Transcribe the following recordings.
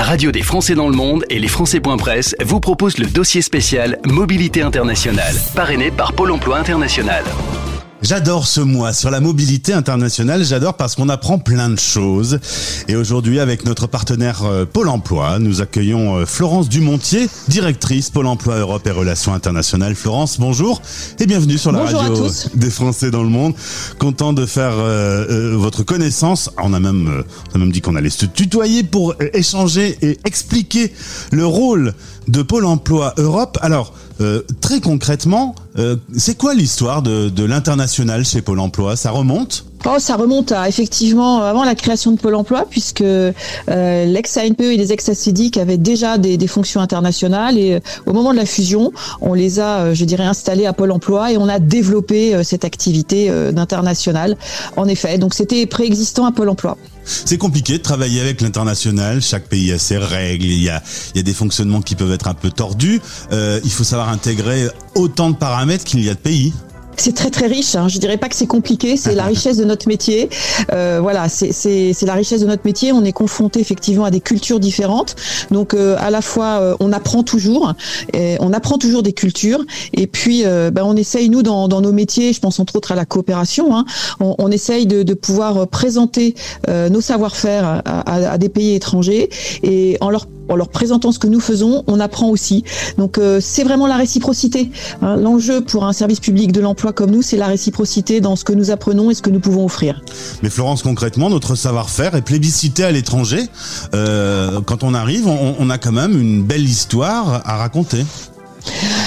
La radio des Français dans le monde et les Français.press vous proposent le dossier spécial Mobilité internationale, parrainé par Pôle emploi international. J'adore ce mois sur la mobilité internationale. J'adore parce qu'on apprend plein de choses. Et aujourd'hui, avec notre partenaire euh, Pôle Emploi, nous accueillons euh, Florence Dumontier, directrice Pôle Emploi Europe et Relations Internationales. Florence, bonjour et bienvenue sur la radio des Français dans le monde. Content de faire euh, votre connaissance. On a même, on a même dit qu'on allait se tutoyer pour échanger et expliquer le rôle de Pôle Emploi Europe. Alors, euh, très concrètement, euh, c'est quoi l'histoire de, de l'international chez Pôle Emploi? Ça remonte? Oh, ça remonte à effectivement avant la création de Pôle Emploi, puisque euh, l'ex-ANPE et les ex-ACDIC avaient déjà des, fonctions internationales et euh, au moment de la fusion, on les a, euh, je dirais, installés à Pôle Emploi et on a développé cette activité d'international. En effet, donc c'était préexistant à Pôle Emploi. C'est compliqué de travailler avec l'international. Chaque pays a ses règles. Il y a, des fonctionnements qui peuvent être un peu tordus. Il faut savoir intégrer autant de paramètres qu'il y a de pays c'est très très riche. Hein. Je dirais pas que c'est compliqué, c'est la richesse de notre métier. Euh, voilà, c'est la richesse de notre métier. On est confronté effectivement à des cultures différentes. Donc euh, à la fois euh, on apprend toujours, et on apprend toujours des cultures, et puis euh, ben, on essaye nous dans, dans, nos métiers, je pense entre autres à la coopération, hein, on, on, essaye de, de pouvoir présenter nos savoir-faire à, à, à, des pays étrangers et en leur en leur présentant ce que nous faisons, on apprend aussi. Donc euh, c'est vraiment la réciprocité. Hein. L'enjeu pour un service public de l'emploi comme nous, c'est la réciprocité dans ce que nous apprenons et ce que nous pouvons offrir. Mais Florence, concrètement, notre savoir-faire est plébiscité à l'étranger. Euh, quand on arrive, on, on a quand même une belle histoire à raconter.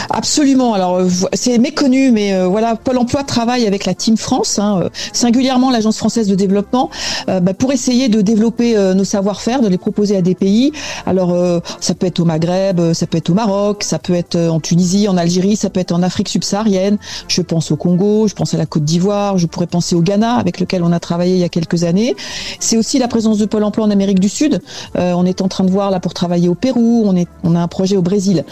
Absolument. Alors euh, c'est méconnu, mais euh, voilà, Pôle Emploi travaille avec la Team France, hein, euh, singulièrement l'Agence française de développement, bah, pour essayer de développer nos savoir-faire, de les proposer à des pays. Alors ça peut être au Maghreb, ça peut être au Maroc, ça peut être en Tunisie, en Algérie, ça peut être en Afrique subsaharienne. Je pense au Congo, je pense à la Côte d'Ivoire, je pourrais penser au Ghana, avec lequel on a travaillé il y a quelques années. C'est aussi la présence de Pôle Emploi en Amérique du Sud. on est en train de voir là pour travailler au Pérou. On est, on a un projet au Brésil.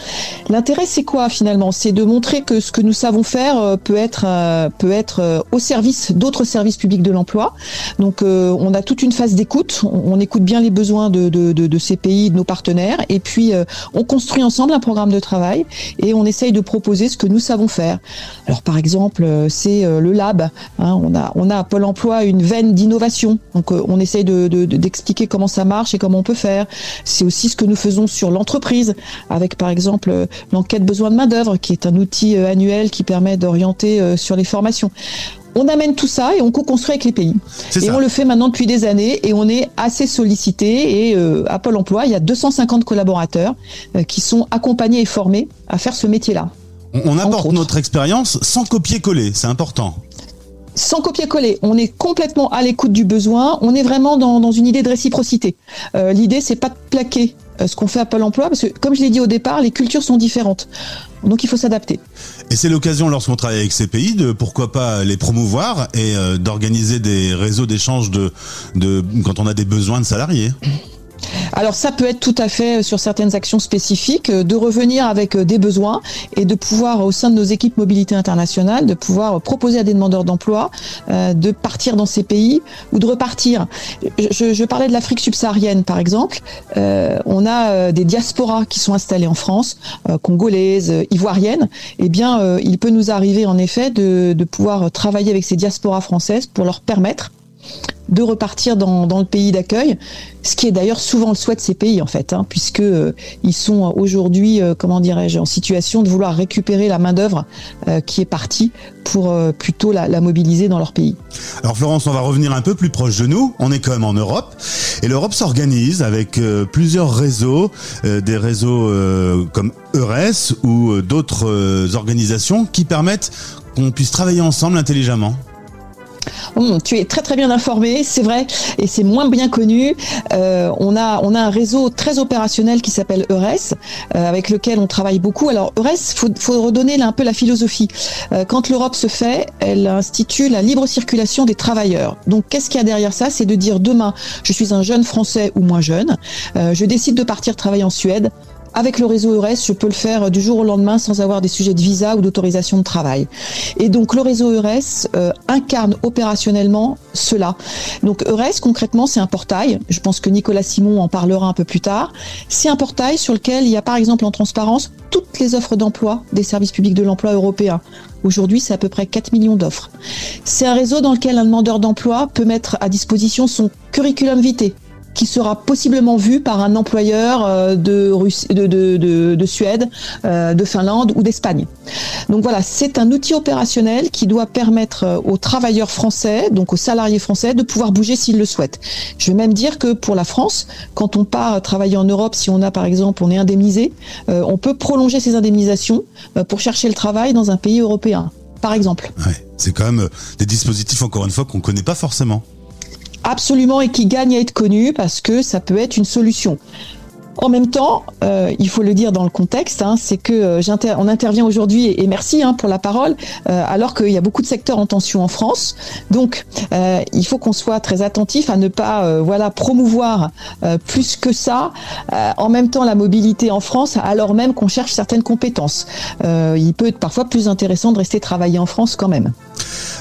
L'intérêt, c'est quoi finalement? C'est de montrer que ce que nous savons faire euh, peut être euh, peut être euh, au service d'autres services publics de l'emploi. Donc on a toute une phase d'écoute. On, écoute bien les besoins de, de, de, de, ces pays, de nos partenaires, et puis on construit ensemble un programme de travail et on essaye de proposer ce que nous savons faire. Alors par exemple, c'est le lab. Hein, on a on a à Pôle Emploi une veine d'innovation. Donc on essaye de d'expliquer comment ça marche et comment on peut faire. C'est aussi ce que nous faisons sur l'entreprise avec par exemple l'enquête besoin de main d'œuvre, qui est un outil euh, annuel qui permet d'orienter euh, sur les formations. On amène tout ça et on co-construit avec les pays. Et on le fait maintenant depuis des années et on est assez sollicité. Et euh, à Pôle Emploi, il y a 250 collaborateurs qui sont accompagnés et formés à faire ce métier-là. On, apporte notre expérience sans copier-coller, c'est important sans copier-coller, on est complètement à l'écoute du besoin. On est vraiment dans, dans une idée de réciprocité. Euh, L'idée, c'est pas de plaquer euh, ce qu'on fait à Pôle Emploi, parce que comme je l'ai dit au départ, les cultures sont différentes. Donc il faut s'adapter. Et c'est l'occasion, lorsqu'on travaille avec ces pays, de pourquoi pas les promouvoir et euh, d'organiser des réseaux d'échange quand on a des besoins de salariés. Alors ça peut être tout à fait euh, sur certaines actions spécifiques, euh, de revenir avec euh, des besoins et de pouvoir au sein de nos équipes mobilité internationale, de pouvoir proposer à des demandeurs d'emploi de partir dans ces pays ou de repartir. Je, parlais de l'Afrique subsaharienne par exemple. on a des diasporas qui sont installées en France, congolaises, ivoiriennes. Eh bien, il peut nous arriver en effet de pouvoir travailler avec ces diasporas françaises pour leur permettre de repartir dans, le pays d'accueil, ce qui est d'ailleurs souvent le souhait de ces pays en fait, hein, puisque euh, ils sont aujourd'hui, euh, comment dirais-je, en situation de vouloir récupérer la main d'œuvre euh, qui est partie pour plutôt la, la, mobiliser dans leur pays. Alors Florence, on va revenir un peu plus proche de nous. On est quand même en Europe et l'Europe s'organise avec plusieurs réseaux, des réseaux comme EURES ou d'autres organisations qui permettent qu'on puisse travailler ensemble intelligemment. Hum, tu es très très bien informé, c'est vrai, et c'est moins bien connu. Euh, on a on a un réseau très opérationnel qui s'appelle EURES, euh, avec lequel on travaille beaucoup. Alors EURES, faut faut redonner là un peu la philosophie. Euh, quand l'Europe se fait, elle institue la libre circulation des travailleurs. Donc qu'est-ce qu'il y a derrière ça? C'est de dire demain, je suis un jeune Français ou moins jeune, euh, je décide de partir travailler en Suède avec le réseau EURES, je peux le faire du jour au lendemain sans avoir des sujets de visa ou d'autorisation de travail. Et donc le réseau EURES euh, incarne opérationnellement cela. Donc EURES, concrètement, c'est un portail. Je pense que Nicolas Simon en parlera un peu plus tard. C'est un portail sur lequel il y a par exemple en transparence toutes les offres d'emploi des services publics de l'emploi européens. Aujourd'hui, c'est à peu près 4 millions d'offres. C'est un réseau dans lequel un demandeur d'emploi peut mettre à disposition son curriculum vitae, qui sera possiblement vu par un employeur euh, de, de, de, Suède, euh, de Finlande ou d'Espagne. Donc voilà, c'est un outil opérationnel qui doit permettre euh, aux travailleurs français, donc aux salariés français, de pouvoir bouger s'ils le souhaitent. Je vais même dire que pour la France, quand on part travailler en Europe, si on a par exemple, on est indemnisé, on peut prolonger ses indemnisations pour chercher le travail dans un pays européen, par exemple. C'est quand même des dispositifs, encore une fois, qu'on ne connaît pas forcément. Absolument, et qui gagne à être connu parce que ça peut être une solution. En même temps, euh, il faut le dire dans le contexte, hein, c'est que euh, intervient aujourd'hui et, merci hein, pour la parole, euh, alors qu'il y a beaucoup de secteurs en tension en France. Donc, il faut qu'on soit très attentif à ne pas, voilà, promouvoir plus que ça. en même temps, la mobilité en France, alors même qu'on cherche certaines compétences. il peut être parfois plus intéressant de rester travailler en France quand même.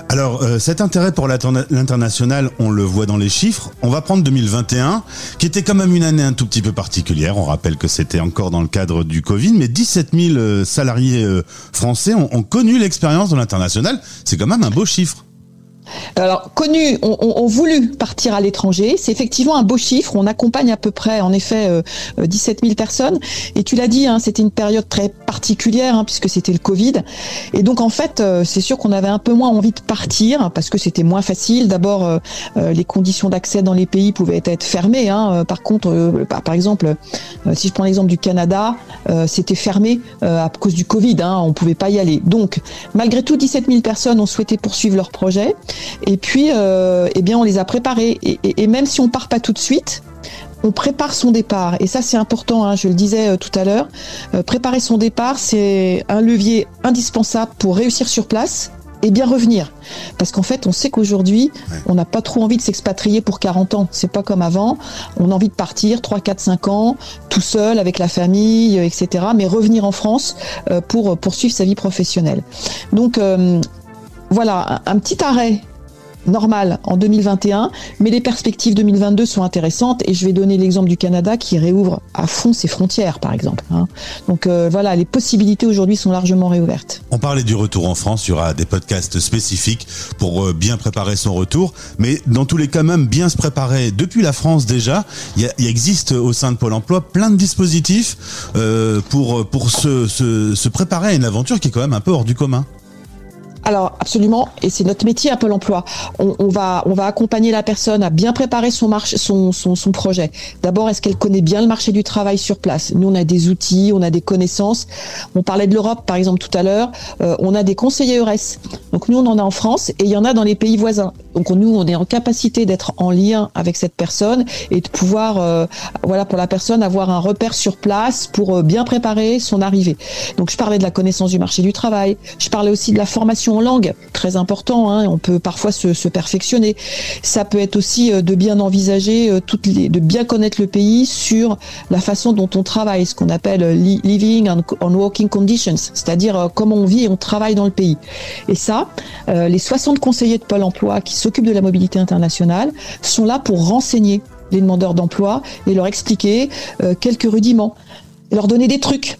Alors, euh, cet intérêt pour l'international, on le voit dans les chiffres. On va prendre 2021, qui était quand même une année un tout petit peu particulière. On rappelle que c'était encore dans le cadre du Covid, mais 17 000 euh, salariés euh, français ont, ont connu l'expérience de l'international. C'est quand même un beau chiffre. Alors, connus ont, voulu partir à l'étranger. C'est effectivement un beau chiffre. On accompagne à peu près, en effet, 17 euh, 000 personnes. Et tu l'as dit, hein, c'était une période très particulière hein, puisque c'était le Covid. Et donc, en fait, euh, c'est sûr qu'on avait un peu moins envie de partir parce que c'était moins facile. D'abord, euh, les conditions d'accès dans les pays pouvaient être fermées. Hein. Par contre, par exemple, si je prends l'exemple du Canada, c'était fermé à cause du Covid. On pouvait pas y aller. Donc, malgré tout, 17 000 personnes ont souhaité poursuivre leur projet. Et puis, euh, eh bien, on les a préparés. Et, même si on part pas tout de suite, on prépare son départ. Et ça, c'est important, hein, je le disais euh, tout à l'heure. Euh, préparer son départ, c'est un levier indispensable pour réussir sur place et bien revenir. Parce qu'en fait, on sait qu'aujourd'hui, on n'a pas trop envie de s'expatrier pour 40 ans. C'est pas comme avant. On a envie de partir 3, 4, 5 ans, tout seul, avec la famille, etc. Mais revenir en France pour poursuivre sa vie professionnelle. Donc, voilà, un petit arrêt normal en 2021, mais les perspectives 2022 sont intéressantes et je vais donner l'exemple du Canada qui réouvre à fond ses frontières, par exemple. Hein. Donc euh, voilà, les possibilités aujourd'hui sont largement réouvertes. On parlait du retour en France, il y aura des podcasts spécifiques pour euh, bien préparer son retour, mais dans tous les cas même bien se préparer depuis la France déjà. Il, existe au sein de Pôle Emploi plein de dispositifs euh, pour se, se préparer à une aventure qui est quand même un peu hors du commun. Alors absolument, et c'est notre métier à Pôle Emploi. On, va on va accompagner la personne à bien préparer son marché, son, son, son projet. D'abord, est-ce qu'elle connaît bien le marché du travail sur place? Nous, on a des outils, on a des connaissances. On parlait de l'Europe, par exemple, tout à l'heure. Euh, on a des conseillers EURES. Donc nous, on en a en France et il y en a dans les pays voisins. Donc nous, on est en capacité d'être en lien avec cette personne et de pouvoir, euh, voilà, pour la personne, avoir un repère sur place pour euh, bien préparer son arrivée. Donc je parlais de la connaissance du marché du travail. Je parlais aussi de la formation en langue, très important. Hein, on peut parfois se, perfectionner. Ça peut être aussi euh, de bien envisager toutes les, de bien connaître le pays sur la façon dont on travaille, ce qu'on appelle living on working conditions, c'est-à-dire comment on vit et on travaille dans le pays. Et ça, les 60 conseillers de Pôle Emploi qui s'occupent de la mobilité internationale sont là pour renseigner les demandeurs d'emploi et leur expliquer quelques rudiments, leur donner des trucs.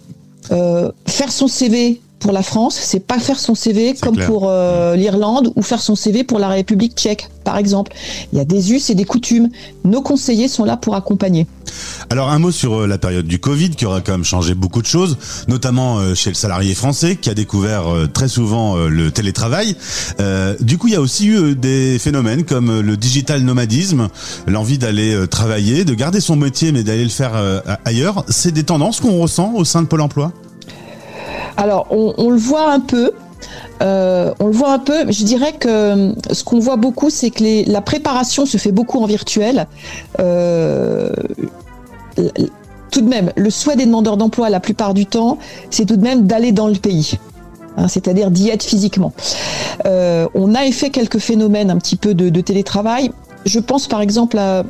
faire son CV pour la France, c'est pas faire son CV comme pour euh, l'Irlande ou faire son CV pour la République tchèque, par exemple. Il y a des us et des coutumes. Nos conseillers sont là pour accompagner. Alors un mot sur euh, la période du Covid qui aura quand même changé beaucoup de choses, notamment euh, chez le salarié français qui a découvert très souvent le télétravail. du coup, il y a aussi eu des phénomènes comme le digital nomadisme, l'envie d'aller travailler, de garder son métier mais d'aller le faire ailleurs. C'est des tendances qu'on ressent au sein de Pôle Emploi? Alors, on, le voit un peu. Euh, on le voit un peu. Je dirais que euh, ce qu'on voit beaucoup, c'est que la préparation se fait beaucoup en virtuel. Euh, tout de même, le souhait des demandeurs d'emploi, la plupart du temps, c'est tout de même d'aller dans le pays. Hein, c'est-à-dire d'y être physiquement. on a fait quelques phénomènes un petit peu de, de télétravail. Je pense par exemple à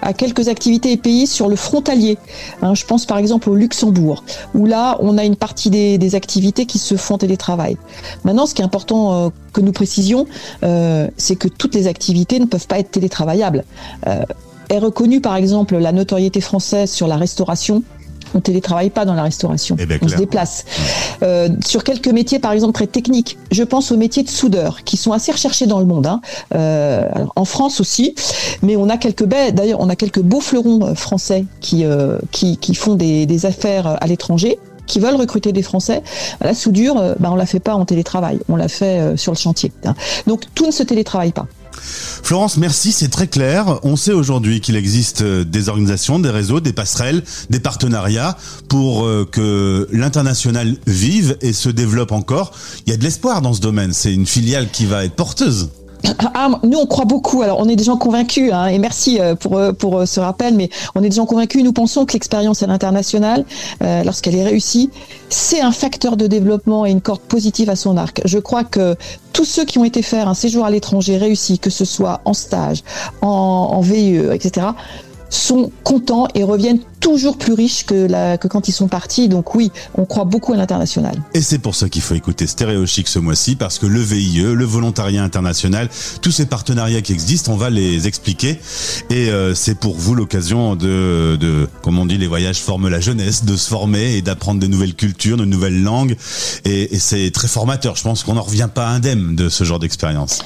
à quelques activités et pays sur le frontalier. Hein, je pense par exemple au Luxembourg, où là, on a une partie des, activités qui se font télétravail. Maintenant, ce qui est important euh, que nous précisions, euh, c'est que toutes les activités ne peuvent pas être télétravaillables. Euh, est reconnue par exemple la notoriété française sur la restauration on télétravaille pas dans la restauration. Eh ben, on se déplace. Euh, sur quelques métiers, par exemple, très techniques, je pense aux métiers de soudeur, qui sont assez recherchés dans le monde. Hein. Euh, en France aussi, mais on a quelques d'ailleurs, on a quelques beaux fleurons euh, français qui, qui, qui, font des, des affaires à l'étranger qui veulent recruter des Français, la soudure, bah, on la fait pas en télétravail, on la fait sur le chantier. Hein. Donc tout ne se télétravaille pas. Florence, merci, c'est très clair. On sait aujourd'hui qu'il existe euh, des organisations, des réseaux, des passerelles, des partenariats pour euh, que l'international vive et se développe encore. Il y a de l'espoir dans ce domaine. C'est une filiale qui va être porteuse. Ah, nous, on croit beaucoup. Alors, on est des gens convaincus, hein, et merci euh, pour euh, pour euh, ce rappel. Mais on est des gens convaincus. Nous pensons que l'expérience à l'international, lorsqu'elle est réussie, c'est un facteur de développement et une corde positive à son arc. Je crois que tous ceux qui ont été faire un séjour à l'étranger réussi, que ce soit en stage, en, en VIE, etc sont contents et reviennent toujours plus riches que, la, que quand ils sont partis. Donc oui, on croit beaucoup à l'international. Et c'est pour ça qu'il faut écouter Stéréo Chic ce mois-ci, parce que le VIE, le volontariat international, tous ces partenariats qui existent, on va les expliquer. Et euh, c'est pour vous l'occasion de, de, comme on dit, les voyages forment la jeunesse, de se former et d'apprendre des nouvelles cultures, de nouvelles langues. Et, et c'est très formateur. Je pense qu'on n'en revient pas indemne de ce genre d'expérience.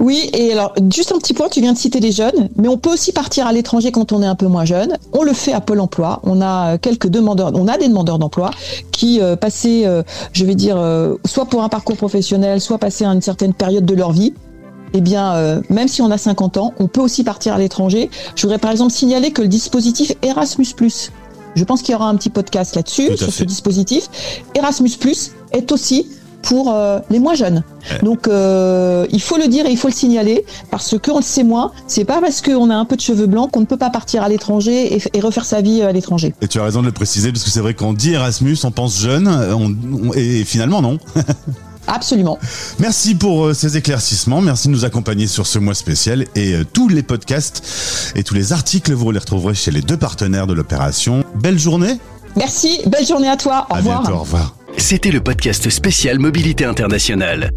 Oui, et alors juste un petit point, tu viens de citer les jeunes, mais on peut aussi partir à l'étranger quand on est un peu moins jeune. On le fait à Pôle Emploi. On a quelques demandeurs, on a des demandeurs d'emploi qui euh, passaient, euh, je vais dire, euh, soit pour un parcours professionnel, soit passer à une certaine période de leur vie. Eh bien, euh, même si on a 50 ans, on peut aussi partir à l'étranger. Je voudrais par exemple signaler que le dispositif Erasmus+, je pense qu'il y aura un petit podcast là-dessus sur ce dispositif. Erasmus+ est aussi pour euh, les moins jeunes. Donc euh, il faut le dire et il faut le signaler parce que on le sait moins. C'est pas parce qu'on a un peu de cheveux blancs qu'on ne peut pas partir à l'étranger et, refaire sa vie à l'étranger. Et tu as raison de le préciser parce que c'est vrai qu'on dit Erasmus, on pense jeune, et finalement non. Absolument. Merci pour euh, ces éclaircissements. Merci de nous accompagner sur ce mois spécial. Et tous les podcasts et tous les articles, vous les retrouverez chez les deux partenaires de l'opération. Belle journée. Merci. Belle journée à toi. Au à revoir. Bientôt, au revoir. C'était le podcast spécial Mobilité Internationale.